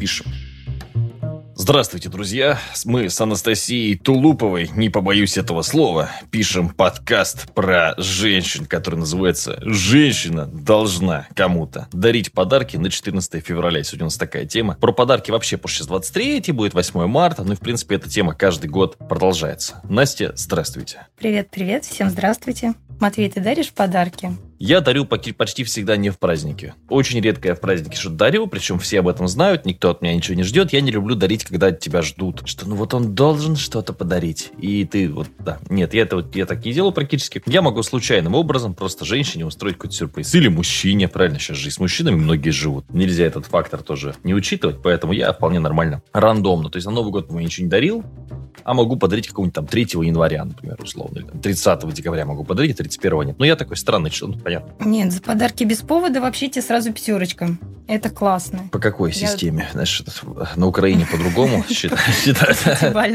пишем. Здравствуйте, друзья! Мы с Анастасией Тулуповой, не побоюсь этого слова, пишем подкаст про женщин, который называется «Женщина должна кому-то дарить подарки на 14 февраля». Сегодня у нас такая тема. Про подарки вообще, потому что сейчас 23 будет 8 марта, ну и, в принципе, эта тема каждый год продолжается. Настя, здравствуйте. Привет-привет, всем здравствуйте. Матвей, ты даришь подарки? Я дарю почти всегда не в празднике. Очень редко я в празднике что-то дарю, причем все об этом знают, никто от меня ничего не ждет. Я не люблю дарить, когда тебя ждут. Что ну вот он должен что-то подарить. И ты вот, да. Нет, я, это, вот, я так не делаю практически. Я могу случайным образом просто женщине устроить какой-то сюрприз. Или мужчине, правильно, сейчас же и с мужчинами многие живут. Нельзя этот фактор тоже не учитывать, поэтому я вполне нормально, рандомно. То есть на Новый год я ничего не дарил, а могу подарить какого-нибудь там 3 января, например, условно, или там, 30 декабря могу подарить, а 31 нет. Но я такой странный человек, ну, понятно. Нет, за подарки без повода вообще тебе сразу пятерочка. Это классно. По какой я... системе? Знаешь, на Украине по-другому считают.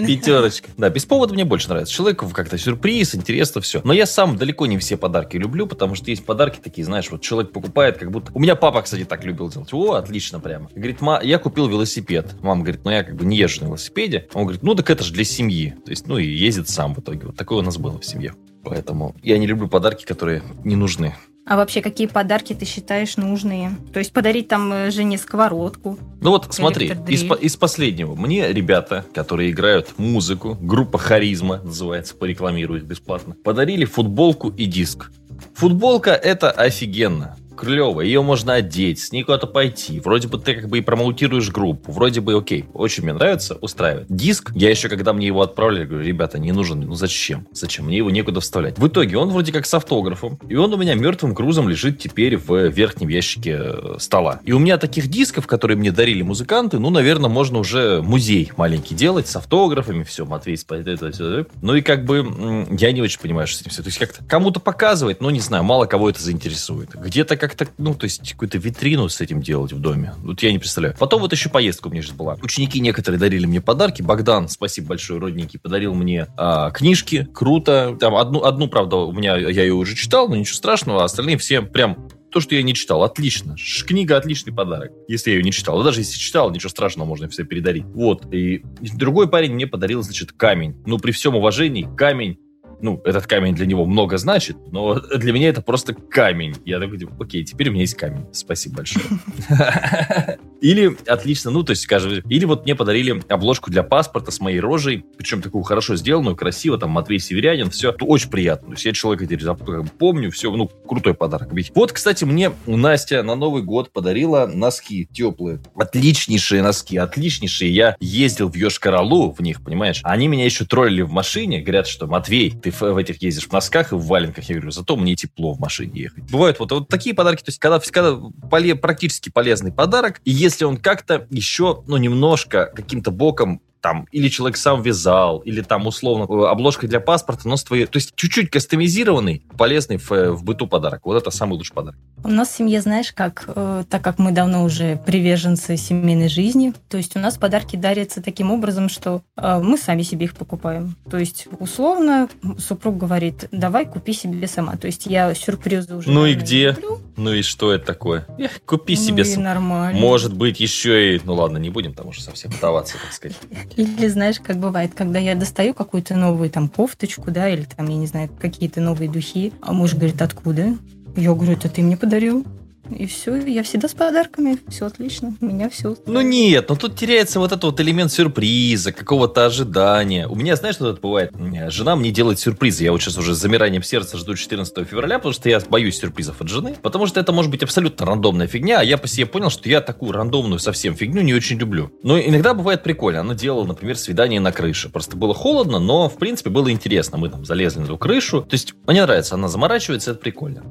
Пятерочка. Да, без повода мне больше нравится. Человеку как-то сюрприз, интересно, все. Но я сам далеко не все подарки люблю, потому что есть подарки такие, знаешь, вот человек покупает, как будто... У меня папа, кстати, так любил делать. О, отлично прямо. Говорит, ма, я купил велосипед. Мама говорит, ну я как бы не езжу на велосипеде. Он говорит, ну так это же для семьи. То есть, ну и ездит сам в итоге. Вот такое у нас было в семье. Поэтому я не люблю подарки, которые не нужны. А вообще, какие подарки ты считаешь нужные? То есть подарить там э, жене сковородку? Ну вот смотри, из, из последнего. Мне ребята, которые играют музыку, группа Харизма, называется, порекламирую их бесплатно, подарили футболку и диск. Футболка это офигенно клево, ее можно одеть, с ней куда-то пойти. Вроде бы ты как бы и промоутируешь группу. Вроде бы окей, очень мне нравится, устраивает. Диск, я еще когда мне его отправили, говорю, ребята, не нужен, ну зачем? Зачем? Мне его некуда вставлять. В итоге он вроде как с автографом, и он у меня мертвым грузом лежит теперь в верхнем ящике э, стола. И у меня таких дисков, которые мне дарили музыканты, ну, наверное, можно уже музей маленький делать с автографами, все, Матвей, это, все. Ну и как бы я не очень понимаю, что с этим все. То есть как-то кому-то показывать, но не знаю, мало кого это заинтересует. Где-то как-то, ну, то есть какую-то витрину с этим делать в доме. Вот я не представляю. Потом вот еще поездка у меня сейчас была. Ученики некоторые дарили мне подарки. Богдан, спасибо большое, родненький, подарил мне а, книжки. Круто. Там одну, одну, правда, у меня, я ее уже читал, но ничего страшного. А остальные все прям то, что я не читал, отлично. Книга отличный подарок, если я ее не читал. даже если читал, ничего страшного, можно все передарить. Вот. И другой парень мне подарил, значит, камень. Ну, при всем уважении, камень ну, этот камень для него много значит, но для меня это просто камень. Я такой, типа, окей, теперь у меня есть камень. Спасибо большое. Или, отлично, ну, то есть, скажем, или вот мне подарили обложку для паспорта с моей рожей, причем такую хорошо сделанную, красиво, там, Матвей Северянин, все, это очень приятно. То есть, я человека теперь помню, все, ну, крутой подарок. Вот, кстати, мне Настя на Новый год подарила носки теплые. Отличнейшие носки, отличнейшие. Я ездил в Йошкар-Олу в них, понимаешь? Они меня еще троллили в машине, говорят, что, Матвей, ты в этих ездишь в носках и в валенках. Я говорю, зато мне тепло в машине ехать. Бывают вот, вот такие подарки, то есть когда, когда поле, практически полезный подарок, и если он как-то еще, ну, немножко каким-то боком там, или человек сам вязал, или там, условно, э, обложка для паспорта, но с твоей... То есть чуть-чуть кастомизированный, полезный в, в быту подарок. Вот это самый лучший подарок. У нас в семье, знаешь, как, э, так как мы давно уже приверженцы семейной жизни, то есть у нас подарки дарятся таким образом, что э, мы сами себе их покупаем. То есть, условно, супруг говорит, давай купи себе сама. То есть я сюрпризы уже... Ну и где? Люблю. Ну и что это такое? Эх, купи ну себе сама. нормально. Может быть, еще и... Ну ладно, не будем там уже совсем вдаваться, так сказать. Или знаешь, как бывает, когда я достаю какую-то новую там кофточку, да, или там, я не знаю, какие-то новые духи, а муж говорит, откуда? Я говорю, это ты мне подарил. И все, я всегда с подарками, все отлично, у меня все. Ну нет, но тут теряется вот этот вот элемент сюрприза, какого-то ожидания. У меня, знаешь, что это бывает? Жена мне делает сюрпризы. Я вот сейчас уже с замиранием сердца жду 14 февраля, потому что я боюсь сюрпризов от жены. Потому что это может быть абсолютно рандомная фигня, а я по себе понял, что я такую рандомную совсем фигню не очень люблю. Но иногда бывает прикольно. Она делала, например, свидание на крыше. Просто было холодно, но, в принципе, было интересно. Мы там залезли на эту крышу. То есть, мне нравится, она заморачивается, это прикольно.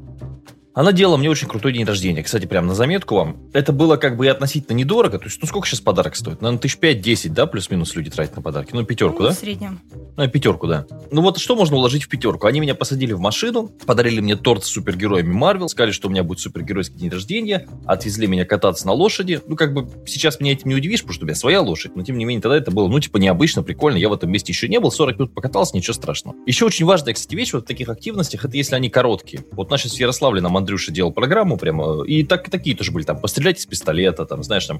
Она делала мне очень крутой день рождения. Кстати, прям на заметку вам. Это было как бы и относительно недорого. То есть, ну сколько сейчас подарок стоит? Наверное, тысяч пять-десять, да, плюс-минус люди тратят на подарки. Ну, пятерку, ну, да? В среднем. Ну, пятерку, да. Ну вот что можно уложить в пятерку? Они меня посадили в машину, подарили мне торт с супергероями Марвел, сказали, что у меня будет супергеройский день рождения, отвезли меня кататься на лошади. Ну, как бы сейчас меня этим не удивишь, потому что у меня своя лошадь. Но, тем не менее, тогда это было, ну, типа, необычно, прикольно. Я в этом месте еще не был, 40 минут покатался, ничего страшного. Еще очень важная, кстати, вещь вот в таких активностях, это если они короткие. Вот сейчас в Ярославле нам Андрюша делал программу прямо, и так, такие тоже были, там, пострелять из пистолета, там, знаешь, там,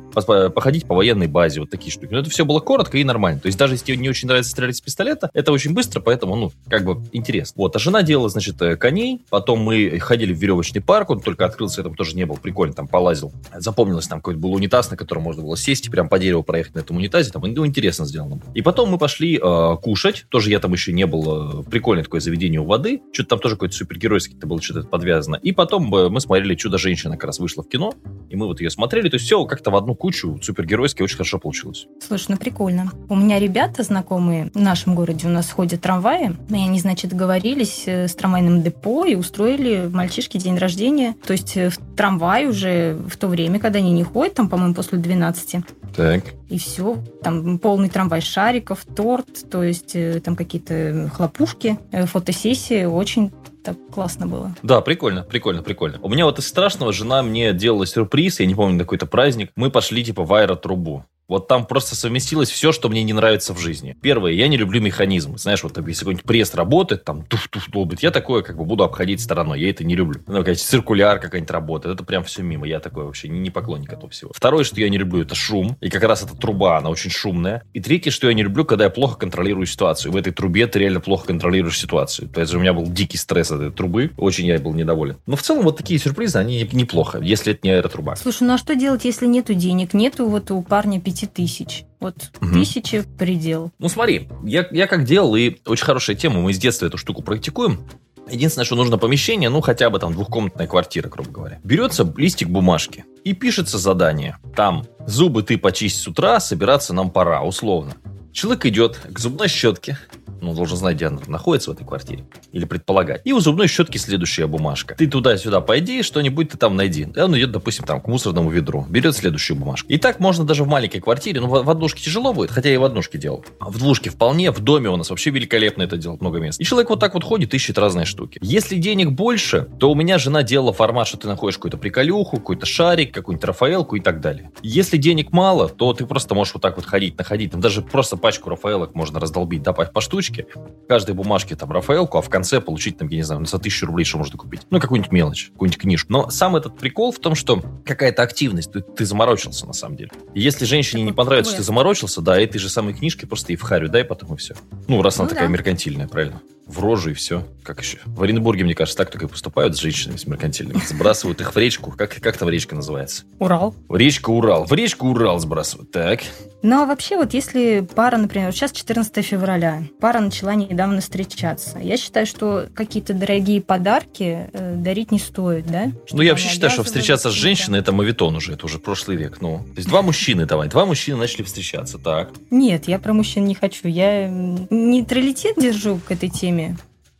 походить по военной базе, вот такие штуки. Но это все было коротко и нормально. То есть даже если тебе не очень нравится стрелять из пистолета, это очень быстро, поэтому, ну, как бы интересно. Вот, а жена делала, значит, э, коней, потом мы ходили в веревочный парк, он только открылся, там тоже не был, прикольно, там полазил. Запомнилось, там какой-то был унитаз, на котором можно было сесть и прям по дереву проехать на этом унитазе, там, ну, интересно сделано. И потом мы пошли э, кушать, тоже я там еще не был, э, прикольное такое заведение у воды, что-то там тоже какой-то супергеройский было что-то подвязано. И потом э, мы смотрели «Чудо-женщина» как раз вышла в кино, и мы вот ее смотрели, то есть все как-то в одну кучу супергеройски очень хорошо получилось. Слушай, ну прикольно. У меня ребята знакомые в нашем городе, у нас ходят трамваи, и они, значит, договорились э, с трамвайным депо и устроили мальчишке день рождения. То есть в трамвай уже в то время, когда они не ходят, там, по-моему, после 12. Так. И все. Там полный трамвай шариков, торт, то есть там какие-то хлопушки, фотосессии. Очень так классно было. Да, прикольно, прикольно, прикольно. У меня вот из страшного жена мне делала сюрприз, я не помню, какой-то праздник. Мы пошли типа в аэротрубу. Вот там просто совместилось все, что мне не нравится в жизни. Первое, я не люблю механизмы. Знаешь, вот если какой-нибудь пресс работает, там туф-туф долбит, я такое как бы буду обходить стороной. Я это не люблю. Ну, какая-то циркуляр какая-нибудь работает. Это прям все мимо. Я такой вообще не, не поклонник этого всего. Второе, что я не люблю, это шум. И как раз эта труба, она очень шумная. И третье, что я не люблю, когда я плохо контролирую ситуацию. В этой трубе ты реально плохо контролируешь ситуацию. То есть у меня был дикий стресс от этой трубы. Очень я был недоволен. Но в целом вот такие сюрпризы, они неплохо, если это не аэротруба. Слушай, ну а что делать, если нету денег? Нету вот у парня пяти тысяч? Вот угу. тысячи предел. Ну смотри, я, я как делал, и очень хорошая тема, мы с детства эту штуку практикуем. Единственное, что нужно помещение, ну хотя бы там двухкомнатная квартира, грубо говоря. Берется листик бумажки и пишется задание. Там зубы ты почисть с утра, собираться нам пора, условно. Человек идет к зубной щетке, ну, должен знать, где она находится в этой квартире. Или предполагать. И у зубной щетки следующая бумажка. Ты туда-сюда пойди, что-нибудь ты там найди. И он идет, допустим, там, к мусорному ведру. Берет следующую бумажку. И так можно даже в маленькой квартире. Ну, в, однушке тяжело будет, хотя я и в однушке делал. В двушке вполне, в доме у нас вообще великолепно это делать, много мест. И человек вот так вот ходит, ищет разные штуки. Если денег больше, то у меня жена делала формат, что ты находишь какую-то приколюху, какой-то шарик, какую-нибудь Рафаэлку и так далее. Если денег мало, то ты просто можешь вот так вот ходить, находить. Там даже просто пачку Рафаэлок можно раздолбить, да, по, по штучке. Каждой бумажке там Рафаэлку, а в конце получить там, я не знаю, за тысячу рублей что можно купить. Ну, какую-нибудь мелочь, какую-нибудь книжку. Но сам этот прикол в том, что какая-то активность, ты, ты заморочился на самом деле. И если женщине не понравится, что ты заморочился, да, этой же самой книжки просто и в харю дай, потом и все. Ну, раз она ну, такая да. меркантильная, правильно? в рожу и все. Как еще? В Оренбурге, мне кажется, так только и поступают с женщинами, с меркантильными. Сбрасывают их в речку. Как, как там речка называется? Урал. Речка Урал. В речку Урал сбрасывают. Так. Ну, а вообще, вот если пара, например, сейчас 14 февраля, пара начала недавно встречаться. Я считаю, что какие-то дорогие подарки э, дарить не стоит, да? ну, я вообще считаю, что встречаться с женщиной это мавитон уже, это уже прошлый век. Ну, то есть два мужчины, давай, два мужчины начали встречаться, так. Нет, я про мужчин не хочу. Я нейтралитет держу к этой теме.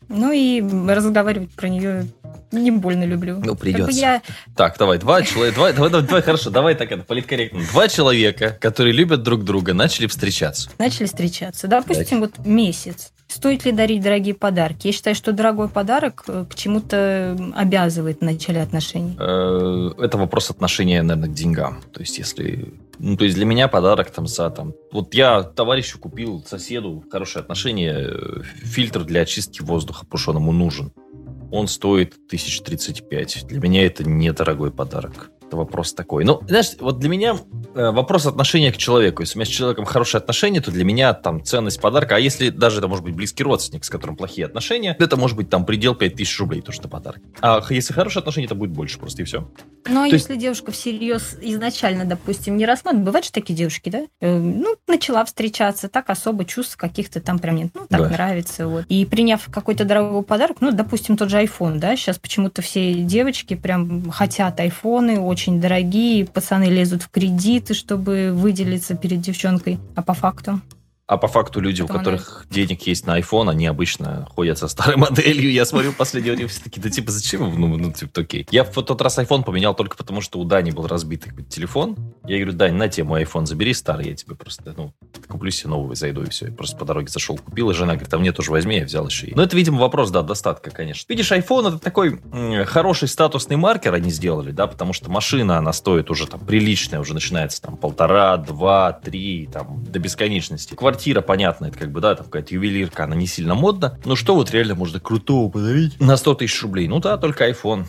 Ну и разговаривать про нее не больно люблю. Ну, придется. Как бы я... Так, давай, два человека, давай, давай, давай, хорошо, давай так это, политкорректно. Два человека, которые любят друг друга, начали встречаться. Начали встречаться. Допустим, так. вот месяц. Стоит ли дарить дорогие подарки? Я считаю, что дорогой подарок э, к чему-то обязывает в начале отношений. Э, это вопрос отношения, наверное, к деньгам. То есть, если... Ну, то есть, для меня подарок там за там... Вот я товарищу купил, соседу, хорошие отношения, э, фильтр для очистки воздуха, потому что он ему нужен он стоит 1035. Для меня это недорогой подарок. Это вопрос такой. Ну, знаешь, вот для меня э, вопрос отношения к человеку. Если у меня с человеком хорошие отношения, то для меня там ценность подарка, а если даже это может быть близкий родственник, с которым плохие отношения, это может быть там предел 5000 рублей, то что подарок. А если хорошие отношения, это будет больше просто, и все. Ну, а если есть... девушка всерьез изначально, допустим, не рассматривает, бывают же такие девушки, да? Э, ну, начала встречаться, так особо чувств каких-то там прям нет. Ну, так да. нравится, вот. И приняв какой-то дорогой подарок, ну, допустим, тот же iPhone, да, сейчас почему-то все девочки прям хотят айфоны, очень дорогие, пацаны лезут в кредиты, чтобы выделиться перед девчонкой, а по факту? А по факту люди, у которых она... денег есть на iPhone, они обычно ходят со старой моделью. Я смотрю последнее время все таки да типа зачем? Ну, ну типа, окей. Я в тот раз iPhone поменял только потому, что у Дани был разбитый телефон. Я говорю, Дань, на тебе мой iPhone забери старый, я тебе просто, ну, куплю себе новый, зайду и все. Я просто по дороге зашел, купил, и жена говорит, а мне тоже возьми, я взял еще. И... Но это, видимо, вопрос, да, достатка, конечно. Видишь, iPhone это такой хороший статусный маркер они сделали, да, потому что машина, она стоит уже там приличная, уже начинается там полтора, два, три, там, до бесконечности квартира, понятно, это как бы, да, там какая-то ювелирка, она не сильно модна. Но что вот реально можно крутого подарить на 100 тысяч рублей? Ну да, только iPhone.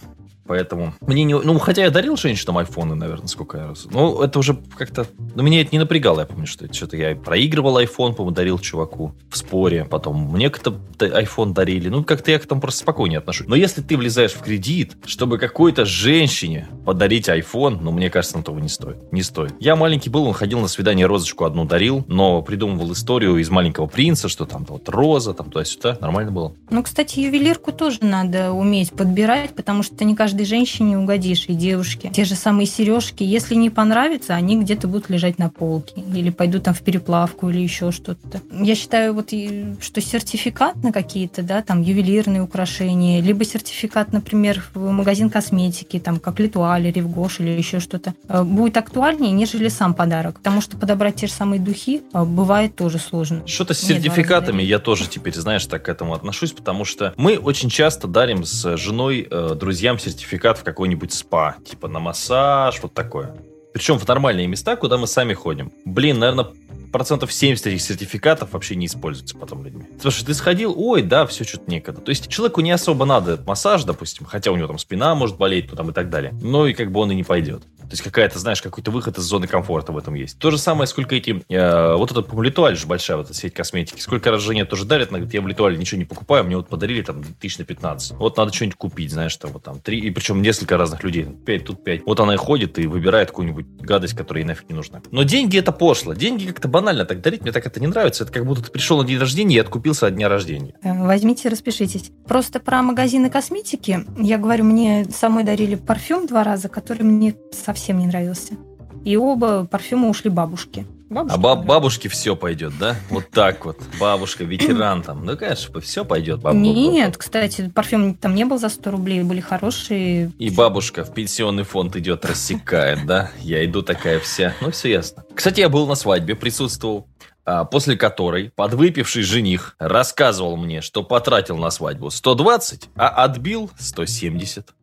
Поэтому мне не... Ну, хотя я дарил женщинам айфоны, наверное, сколько раз. Ну, это уже как-то... Ну, меня это не напрягало, я помню, что это что-то я проигрывал iPhone, по-моему, дарил чуваку в споре. Потом мне как-то iPhone дарили. Ну, как-то я к этому просто спокойнее отношусь. Но если ты влезаешь в кредит, чтобы какой-то женщине подарить iPhone, ну, мне кажется, на того не стоит. Не стоит. Я маленький был, он ходил на свидание, розочку одну дарил, но придумывал историю из «Маленького принца», что там вот роза, там туда-сюда. Нормально было. Ну, кстати, ювелирку тоже надо уметь подбирать, потому что не каждой женщине угодишь, и девушке. Те же самые сережки, если не понравится, они где-то будут лежать на полке. Или пойдут там в переплавку, или еще что-то. Я считаю, вот, что сертификат на какие-то, да, там, ювелирные украшения, либо сертификат, например, в магазин косметики, там, как Литуаль, Ревгош или еще что-то, э, будет актуальнее, нежели сам подарок. Потому что подобрать те же самые духи э, бывает тоже сложно. Что-то с сертификатами я тоже теперь, знаешь, так к этому отношусь, потому что мы очень часто дарим с женой э, друзьям сертификат в какой-нибудь спа, типа на массаж, вот такое. Причем в нормальные места, куда мы сами ходим. Блин, наверное, процентов 70 этих сертификатов вообще не используются потом людьми. Слушай, ты сходил, ой, да, все что-то некогда. То есть человеку не особо надо массаж, допустим, хотя у него там спина может болеть, ну, там и так далее. Но и как бы он и не пойдет. То есть какая-то, знаешь, какой-то выход из зоны комфорта в этом есть. То же самое, сколько эти... Э, вот этот, по-моему, Литуаль же большая вот эта сеть косметики. Сколько раз Женя тоже дарит, она говорит, я в Литуале ничего не покупаю, мне вот подарили там тысяч на 15. Вот надо что-нибудь купить, знаешь, там вот там три, и причем несколько разных людей. Пять, тут пять. Вот она и ходит и выбирает какую-нибудь гадость, которая ей нафиг не нужна. Но деньги это пошло. Деньги как-то банально так дарить, мне так это не нравится. Это как будто ты пришел на день рождения и откупился от дня рождения. Э, возьмите, распишитесь. Просто про магазины косметики. Я говорю, мне самой дарили парфюм два раза, который мне совсем не нравился. И оба парфюма ушли бабушке. Бабушке, а баб, бабушке все пойдет, да? Вот так вот. Бабушка, ветеран там. Ну, конечно, все пойдет. Баб, Нет, баб. кстати, парфюм там не был за 100 рублей, были хорошие. И бабушка в пенсионный фонд идет, рассекает, да? Я иду такая вся. Ну, все ясно. Кстати, я был на свадьбе, присутствовал а, после которой подвыпивший жених рассказывал мне, что потратил на свадьбу 120, а отбил 170.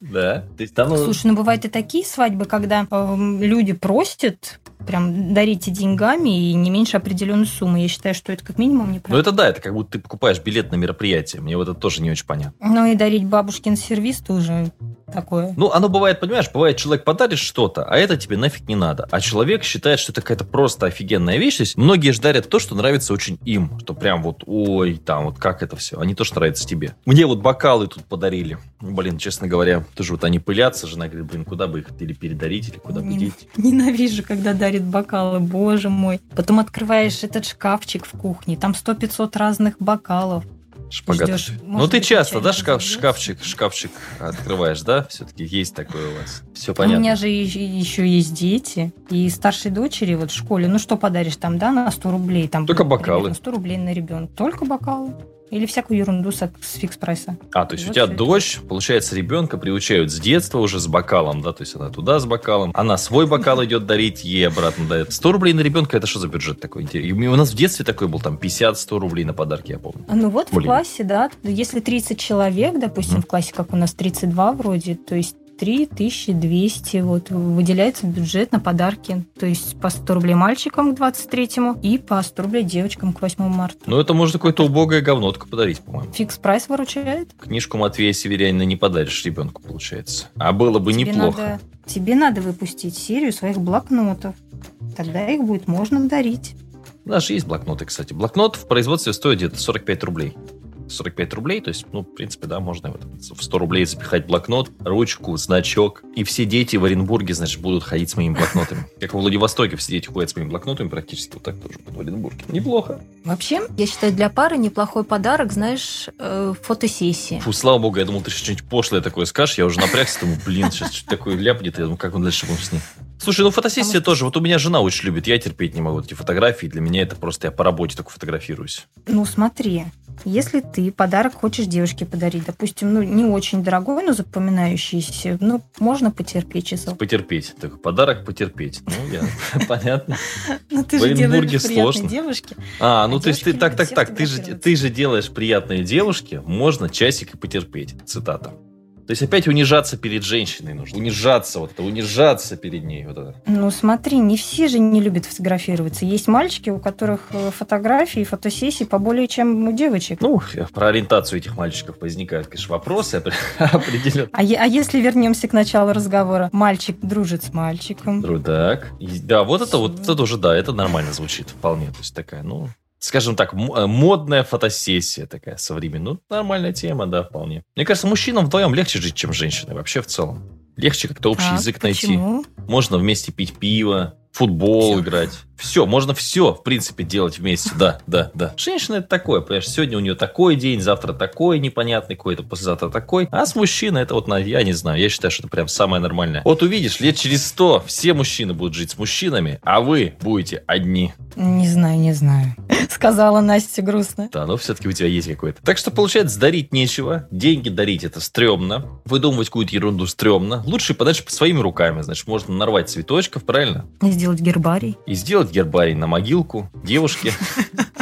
Да. Слушай, ну бывают и такие свадьбы, когда эм, люди просят прям дарите деньгами и не меньше определенной суммы. Я считаю, что это как минимум неправильно. Ну это да, это как будто ты покупаешь билет на мероприятие. Мне вот это тоже не очень понятно. Ну и дарить бабушкин сервис тоже такое. Ну, оно бывает, понимаешь, бывает, человек подарит что-то, а это тебе нафиг не надо. А человек считает, что это какая-то просто офигенная вещь. То есть многие же дарят то, что нравится очень им. Что прям вот, ой, там, вот как это все. А не то, что нравится тебе. Мне вот бокалы тут подарили. Блин, честно говоря, тоже вот они пылятся. Жена говорит, блин, куда бы их или передарить, или куда бы деть. Ненавижу, когда дарят бокалы, боже мой. Потом открываешь этот шкафчик в кухне, там сто пятьсот разных бокалов. Шпагат. Ждешь, ну ты часто, да, шкаф, шкафчик, шкафчик открываешь, да? Все-таки есть такое у вас. Все понятно. У меня же еще есть дети. И старшей дочери вот в школе, ну что подаришь там, да, на 100 рублей? Там, Только бокалы. 100 рублей на ребенка. Только бокалы. Или всякую ерунду с, с фикс-прайса. А, то есть вот у тебя дочь, это. получается, ребенка приучают с детства уже с бокалом, да? То есть она туда с бокалом, она свой бокал идет дарить, ей обратно дает. 100 рублей на ребенка, это что за бюджет такой? У нас в детстве такой был, там, 50-100 рублей на подарки, я помню. Ну вот Блин. в классе, да, если 30 человек, допустим, mm. в классе, как у нас 32 вроде, то есть 3200 вот, выделяется бюджет на подарки. То есть по 100 рублей мальчикам к 23-му и по 100 рублей девочкам к 8 марта. Ну, это можно какое-то убогое говнотко подарить, по-моему. Фикс прайс выручает. Книжку Матвея Северянина не подаришь ребенку, получается. А было бы тебе неплохо. Надо, тебе надо выпустить серию своих блокнотов. Тогда их будет можно дарить. У нас же есть блокноты, кстати. Блокнот в производстве стоит где-то 45 рублей. 45 рублей, то есть, ну, в принципе, да, можно в 100 рублей запихать блокнот, ручку, значок, и все дети в Оренбурге, значит, будут ходить с моими блокнотами. Как в Владивостоке все дети ходят с моими блокнотами практически, вот так тоже в Оренбурге. Неплохо. Вообще, я считаю, для пары неплохой подарок, знаешь, э, фотосессии. Фу, слава богу, я думал, ты что-нибудь пошлое такое скажешь, я уже напрягся, думаю, блин, сейчас что-то такое ляпнет, я думаю, как он дальше будет с ней. Слушай, ну фотосессия Потому тоже. Вот у меня жена очень любит, я терпеть не могу эти фотографии. Для меня это просто я по работе только фотографируюсь. Ну смотри, если ты подарок хочешь девушке подарить, допустим, ну, не очень дорогой, но запоминающийся, ну, можно потерпеть часов. Потерпеть. Так, подарок потерпеть. Ну, я, понятно. Ну, ты же делаешь сложно. девушке. А, ну, то есть ты, так, так, так, ты же, ты же делаешь приятные девушке, можно часик и потерпеть. Цитата. То есть опять унижаться перед женщиной нужно. Унижаться, вот это, унижаться перед ней. Вот это. Ну смотри, не все же не любят фотографироваться. Есть мальчики, у которых э, фотографии, фотосессии поболее, чем у девочек. Ну, про ориентацию этих мальчиков возникают, конечно, вопросы определенно. А, а если вернемся к началу разговора? Мальчик дружит с мальчиком. Так. Да, вот это вот, это уже, да, это нормально звучит вполне. То есть такая, ну, скажем так, э, модная фотосессия такая современная. Ну, нормальная тема, да, вполне. Мне кажется, мужчинам вдвоем легче жить, чем женщины вообще в целом. Легче как-то общий а, язык почему? найти. Можно вместе пить пиво, футбол все. играть. Все, можно все, в принципе, делать вместе. Да, да, да. Женщина это такое, понимаешь, сегодня у нее такой день, завтра такой непонятный какой-то, послезавтра такой. А с мужчиной это вот, я не знаю, я считаю, что это прям самое нормальное. Вот увидишь, лет через сто все мужчины будут жить с мужчинами, а вы будете одни. Не знаю, не знаю. Сказала Настя грустно. Да, но все-таки у тебя есть какой-то. Так что, получается, дарить нечего. Деньги дарить это стрёмно. Выдумывать какую-то ерунду стрёмно. Лучше подальше своими руками. Значит, можно нарвать цветочков, правильно? Сделать гербарий. И сделать гербарий на могилку девушки.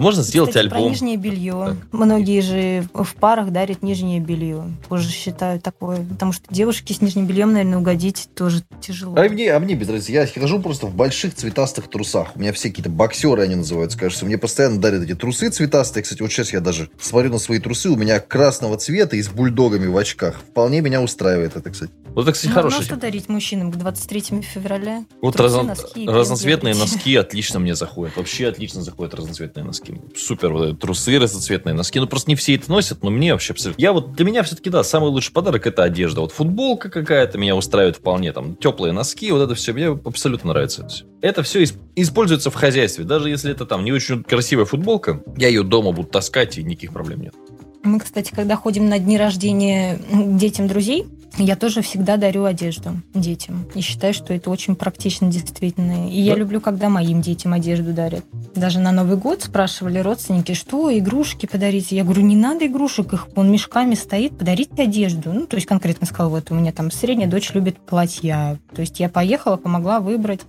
Можно сделать Кстати, альбом. Про нижнее белье. Так. Многие же в парах дарят нижнее белье. Уже считаю такое. Потому что девушке с нижним бельем, наверное, угодить тоже тяжело. А мне, а мне без разницы. Я хожу просто в больших цветастых трусах. У меня все какие-то боксеры они называются, кажется. Мне постоянно дарят эти трусы цветастые. Кстати, вот сейчас я даже смотрю на свои трусы. У меня красного цвета и с бульдогами в очках. Вполне меня устраивает это, кстати. Вот это, кстати, ну, хороший. что дарить мужчинам к 23 февраля? Вот Трусы, разно... носки, разноцветные носки отлично мне заходят. Вообще отлично заходят разноцветные носки. Супер. Вот, трусы разноцветные носки. Ну, просто не все это носят, но мне вообще абсолютно... Я вот, для меня все-таки, да, самый лучший подарок это одежда. Вот футболка какая-то меня устраивает вполне. Там теплые носки, вот это все. Мне абсолютно нравится это все. Это все используется в хозяйстве. Даже если это там не очень красивая футболка, я ее дома буду таскать, и никаких проблем нет. Мы, кстати, когда ходим на дни рождения детям друзей, я тоже всегда дарю одежду детям. И считаю, что это очень практично действительно. И да. я люблю, когда моим детям одежду дарят. Даже на Новый год спрашивали родственники, что игрушки подарить. Я говорю, не надо игрушек, их он мешками стоит, подарите одежду. Ну, то есть конкретно сказал, вот у меня там средняя дочь любит платья. То есть я поехала, помогла выбрать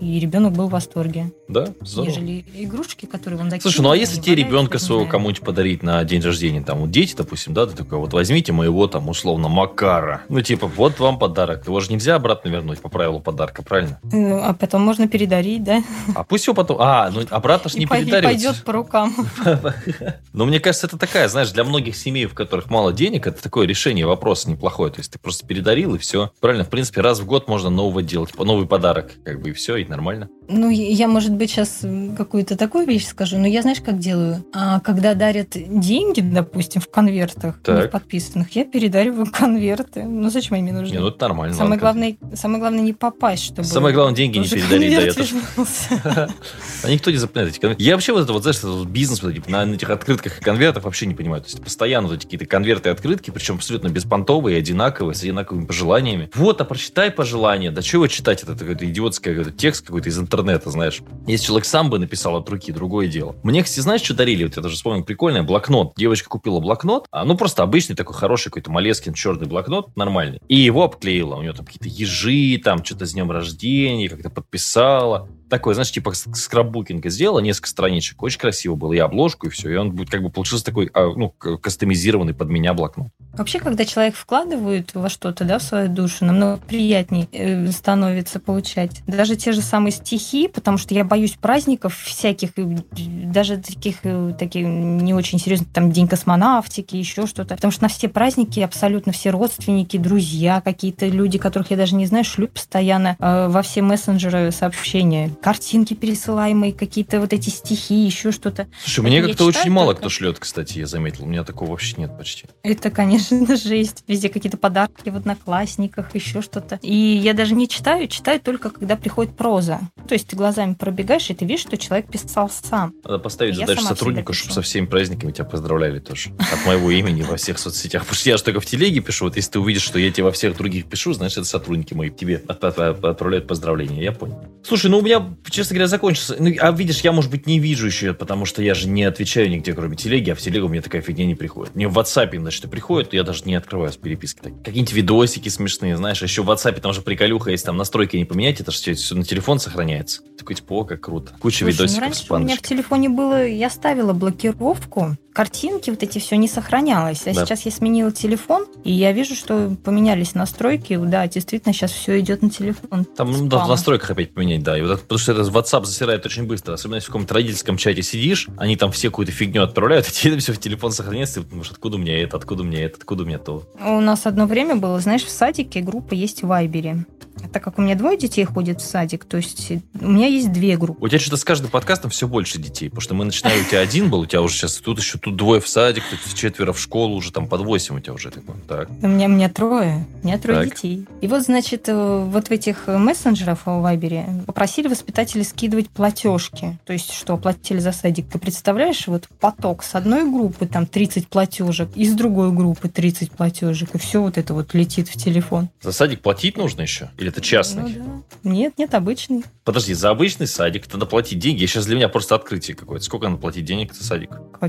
и ребенок был в восторге. Да, здорово. Нежели игрушки, которые он закинул. Слушай, ну а если тебе ребенка своего кому-нибудь подарить на день рождения, там, вот дети, допустим, да, ты такой, вот возьмите моего там, условно, Макара. Ну, типа, вот вам подарок. Его же нельзя обратно вернуть по правилу подарка, правильно? Ну, а потом можно передарить, да? А пусть его потом... А, ну обратно же не передарить. пойдет по рукам. Но мне кажется, это такая, знаешь, для многих семей, в которых мало денег, это такое решение вопроса неплохое. То есть ты просто передарил, и все. Правильно, в принципе, раз в год можно нового делать, новый подарок, как бы, и все, и нормально. Ну, я, может быть, сейчас какую-то такую вещь скажу, но я, знаешь, как делаю? А, когда дарят деньги, допустим, в конвертах, так. не в подписанных, я передариваю конверты. Ну, зачем они нужны? Не, ну, это нормально. Самое главное, самое главное не попасть, чтобы... Самое главное, деньги не передарить. Да, а никто не запоминает эти конверты. Я вообще вот это вот, знаешь, этот бизнес вот, типа, на этих открытках и конвертах вообще не понимаю. То есть постоянно вот эти какие-то конверты и открытки, причем абсолютно беспонтовые, одинаковые, с одинаковыми пожеланиями. Вот, а прочитай пожелания. Да чего читать это? Это какой-то идиотский текст какой-то из интернета, знаешь. Если человек сам бы написал от руки, другое дело. Мне, кстати, знаешь, что дарили? Вот я даже вспомнил, прикольный блокнот. Девочка купила блокнот, а, ну, просто обычный такой хороший какой-то Малескин черный блокнот, нормальный. И его обклеила. У нее там какие-то ежи, там что-то с днем рождения, как-то подписала такой, знаешь, типа скраббукинга сделала, несколько страничек, очень красиво было, и обложку, и все, и он будет как бы получился такой, а, ну, кастомизированный под меня блокнот. Вообще, когда человек вкладывает во что-то, да, в свою душу, намного приятнее э, становится получать. Даже те же самые стихи, потому что я боюсь праздников всяких, даже таких, э, таких не очень серьезных, там, День космонавтики, еще что-то. Потому что на все праздники абсолютно все родственники, друзья, какие-то люди, которых я даже не знаю, шлют постоянно э, во все мессенджеры сообщения картинки пересылаемые, какие-то вот эти стихи, еще что-то. Слушай, мне как-то очень мало кто шлет, кстати, я заметил. У меня такого вообще нет почти. Это, конечно, жесть. Везде какие-то подарки в одноклассниках, еще что-то. И я даже не читаю, читаю только, когда приходит проза. То есть ты глазами пробегаешь, и ты видишь, что человек писал сам. Надо поставить задачу сотруднику, чтобы со всеми праздниками тебя поздравляли тоже. От моего имени во всех соцсетях. Потому что я же только в телеге пишу. Вот если ты увидишь, что я тебе во всех других пишу, значит, это сотрудники мои тебе отправляют поздравления. Я понял. Слушай, ну у меня честно говоря, закончился. Ну, а видишь, я, может быть, не вижу еще, потому что я же не отвечаю нигде, кроме телеги, а в телегу мне такая фигня не приходит. Мне в WhatsApp, значит, приходит, я даже не открываю с переписки. Какие-нибудь видосики смешные, знаешь, еще в WhatsApp там же приколюха, если там настройки не поменять, это же все, все на телефон сохраняется. Такой, типа, о, как круто. Куча Слушай, ну, видосиков ну, раньше у меня в телефоне было, я ставила блокировку, картинки, вот эти все не сохранялось. А да. сейчас я сменила телефон, и я вижу, что поменялись настройки. Да, действительно, сейчас все идет на телефон. Там ну, да, в настройках опять поменять, да. И вот это, потому что это WhatsApp засирает очень быстро. Особенно если в каком-то родительском чате сидишь, они там все какую-то фигню отправляют, и тебе все в телефон сохраняется, и ты думаешь, откуда у меня это, откуда у меня это, откуда у меня то. У нас одно время было, знаешь, в садике группа есть в Вайбере так как у меня двое детей ходят в садик, то есть у меня есть две группы. У тебя что-то с каждым подкастом все больше детей, потому что мы начинали, у тебя один был, у тебя уже сейчас тут еще тут двое в садик, тут четверо в школу, уже там под восемь у тебя уже. Так. У меня, у меня трое, у меня трое так. детей. И вот, значит, э, вот в этих мессенджерах в Вайбере попросили воспитатели скидывать платежки, то есть что, платили за садик. Ты представляешь, вот поток с одной группы там 30 платежек, и с другой группы 30 платежек, и все вот это вот летит в телефон. За садик платить нужно еще? Или это частный? Ну, да. Нет, нет, обычный. Подожди, за обычный садик надо платить деньги. Сейчас для меня просто открытие какое-то. Сколько надо платить денег за садик?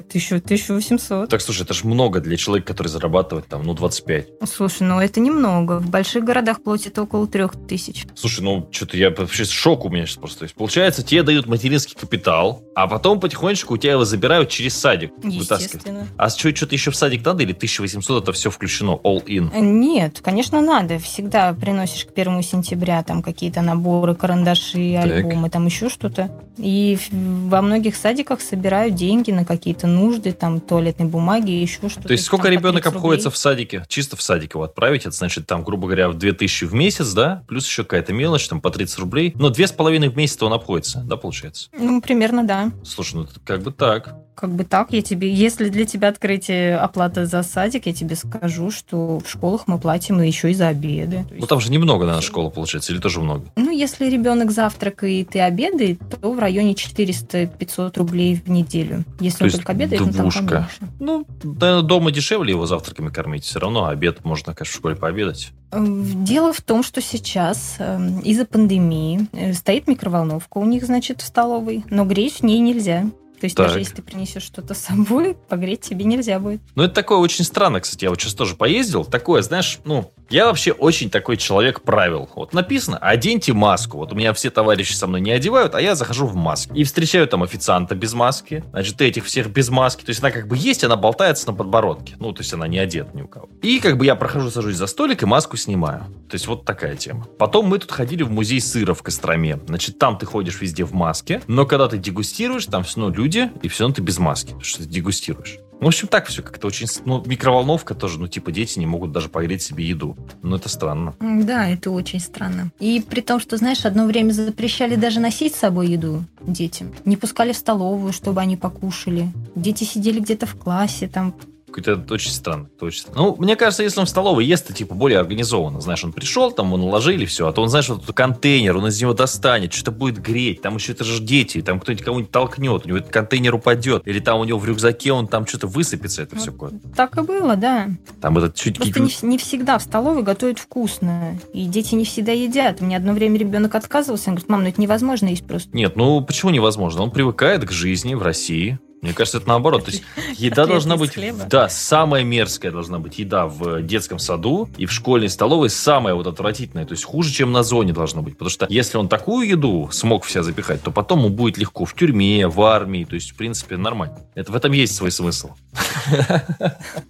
Тысячу, 1800. Так, слушай, это же много для человека, который зарабатывает там, ну, 25. Слушай, ну это немного. В больших городах платят около 3000. Слушай, ну, что-то я вообще шок у меня сейчас просто. То есть, получается, тебе дают материнский капитал, а потом потихонечку у тебя его забирают через садик. Естественно. А что-то еще в садик надо или 1800 это все включено, all in? Нет, конечно, надо. Всегда приносишь к первому сентября там какие-то наборы, карандаши, так. альбомы, там еще что-то. И во многих садиках собирают деньги на какие-то нужды, там туалетной бумаги, еще что-то. То есть сколько ребенок обходится в садике? Чисто в садик его отправить, это значит там, грубо говоря, 2000 в месяц, да? Плюс еще какая-то мелочь, там по 30 рублей. Но две с половиной в месяц он обходится, да, получается? Ну, примерно, да. Слушай, ну как бы так как бы так, я тебе, если для тебя открытие оплата за садик, я тебе скажу, что в школах мы платим еще и за обеды. Ну там же немного, наверное, школа получается, или тоже много? Ну, если ребенок завтракает и обедает, то в районе 400-500 рублей в неделю. Если то он только обедает, ну там поменьше. Ну, да, дома дешевле его завтраками кормить, все равно обед можно, конечно, в школе пообедать. Дело в том, что сейчас эм, из-за пандемии э, стоит микроволновка у них, значит, в столовой, но греть в ней нельзя. То есть так. даже если ты принесешь что-то с собой, погреть тебе нельзя будет. Ну, это такое очень странно, кстати. Я вот сейчас тоже поездил. Такое, знаешь, ну, я вообще очень такой человек правил. Вот написано, оденьте маску. Вот у меня все товарищи со мной не одевают, а я захожу в маске. И встречаю там официанта без маски. Значит, этих всех без маски. То есть она как бы есть, она болтается на подбородке. Ну, то есть она не одета ни у кого. И как бы я прохожу, сажусь за столик и маску снимаю. То есть вот такая тема. Потом мы тут ходили в музей сыра в Костроме. Значит, там ты ходишь везде в маске, но когда ты дегустируешь, там все равно люди, и все равно ты без маски, потому что ты дегустируешь. В общем, так все как-то очень... Ну, микроволновка тоже, ну, типа, дети не могут даже погреть себе еду. Ну, это странно. Да, это очень странно. И при том, что, знаешь, одно время запрещали даже носить с собой еду детям. Не пускали в столовую, чтобы они покушали. Дети сидели где-то в классе, там какой-то очень странно. Точно. Ну, мне кажется, если он в столовой ест, то типа более организованно. Знаешь, он пришел, там его наложили, все, а то он, знаешь, вот этот контейнер, он из него достанет, что-то будет греть, там еще это же дети, там кто-нибудь кого-нибудь толкнет, у него этот контейнер упадет, или там у него в рюкзаке он там что-то высыпется, это вот все. Так и было, да. Там этот чуть Просто не, не всегда в столовой готовят вкусно, и дети не всегда едят. У меня одно время ребенок отказывался, он говорит, мам, ну это невозможно есть просто. Нет, ну почему невозможно? Он привыкает к жизни в России, мне кажется, это наоборот. То есть еда должна быть... Да, самая мерзкая должна быть еда в детском саду и в школьной столовой самая вот отвратительная. То есть хуже, чем на зоне должно быть. Потому что если он такую еду смог в себя запихать, то потом ему будет легко в тюрьме, в армии. То есть, в принципе, нормально. Это в этом есть свой смысл.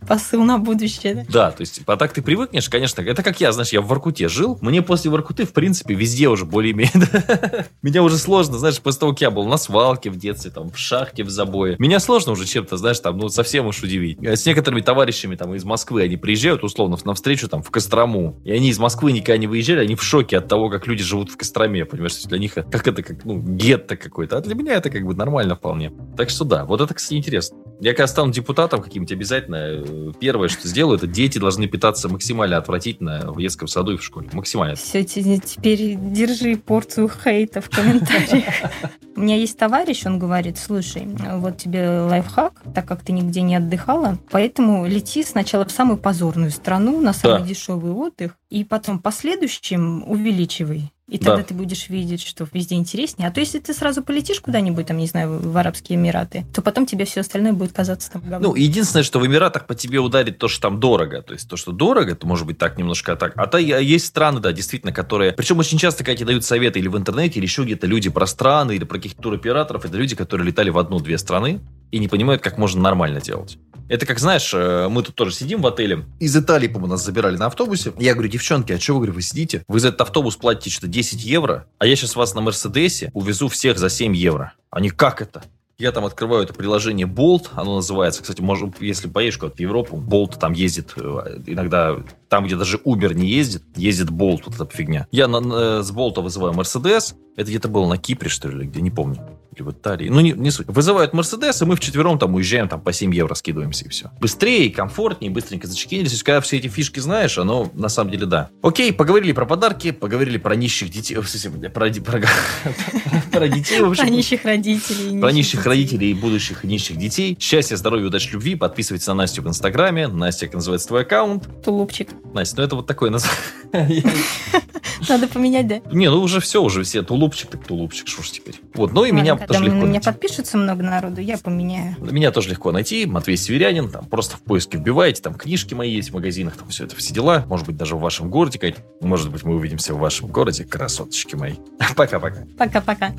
Посыл на будущее, да? то есть, а так ты привыкнешь, конечно. Это как я, знаешь, я в Воркуте жил. Мне после Воркуты, в принципе, везде уже более-менее... Меня уже сложно, знаешь, после того, как я был на свалке в детстве, там, в шахте, в забое. Меня сложно уже чем-то, знаешь, там, ну, совсем уж удивить. С некоторыми товарищами там из Москвы, они приезжают, условно, на встречу там в Кострому. И они из Москвы никогда не выезжали, они в шоке от того, как люди живут в Костроме, понимаешь? Для них как это, как, ну, гетто какой-то. А для меня это как бы нормально вполне. Так что да, вот это, кстати, интересно. Я когда стану депутатом каким-нибудь обязательно, э, первое, что сделаю, это дети должны питаться максимально отвратительно в детском саду и в школе. Максимально. Все, теперь держи порцию хейта в комментариях. У меня есть товарищ, он говорит, слушай, вот тебе лайфхак, так как ты нигде не отдыхала, поэтому лети сначала в самую позорную страну, на самый да. дешевый отдых, и потом последующим увеличивай И тогда да. ты будешь видеть, что везде интереснее. А то если ты сразу полетишь куда-нибудь, там, не знаю, в Арабские Эмираты, то потом тебе все остальное будет казаться там говном. Ну, единственное, что в Эмиратах по тебе ударит то, что там дорого. То есть то, что дорого, то может быть так немножко так. А то есть страны, да, действительно, которые... Причем очень часто, когда тебе дают советы или в интернете, или еще где-то люди про страны, или про каких-то туроператоров, это люди, которые летали в одну-две страны и не понимают, как можно нормально делать. Это как, знаешь, э, мы тут тоже сидим в отеле. Из Италии, по-моему, нас забирали на автобусе. Я говорю, девчонки, а вы, говорю, вы сидите? Вы за этот автобус платите что-то 10 евро, а я сейчас вас на Мерседесе увезу всех за 7 евро. Они, как это? Я там открываю это приложение Bolt, оно называется, кстати, может, если поедешь куда-то в Европу, Bolt там ездит э, иногда, там, где даже Uber не ездит, ездит Bolt, вот эта фигня. Я на, на, с Болта вызываю Mercedes, это где-то было на Кипре, что ли, где, не помню или в Италии. Ну, не, не суть. Вызывают Мерседес, и мы вчетвером там уезжаем, там по 7 евро скидываемся, и все. Быстрее, комфортнее, быстренько зачекинились. Когда все эти фишки знаешь, оно на самом деле да. Окей, поговорили про подарки, поговорили про нищих детей. Про, про, про, про детей. Про нищих родителей. Про нищих родителей и будущих нищих детей. Счастья, здоровья, удачи, любви. Подписывайтесь на Настю в Инстаграме. Настя, как называется твой аккаунт? Тулупчик. Настя, ну это вот такое название. Надо поменять, да? Не, ну уже все, уже все. Тулупчик, так тулупчик, что ж теперь. Вот, ну и меня тоже легко на меня найти. подпишется много народу, я поменяю. Меня тоже легко найти. Матвей Северянин. Там просто в поиске вбиваете. Там книжки мои есть в магазинах. Там все это все дела. Может быть, даже в вашем городе. Может быть, мы увидимся в вашем городе. Красоточки мои. Пока-пока. Пока-пока.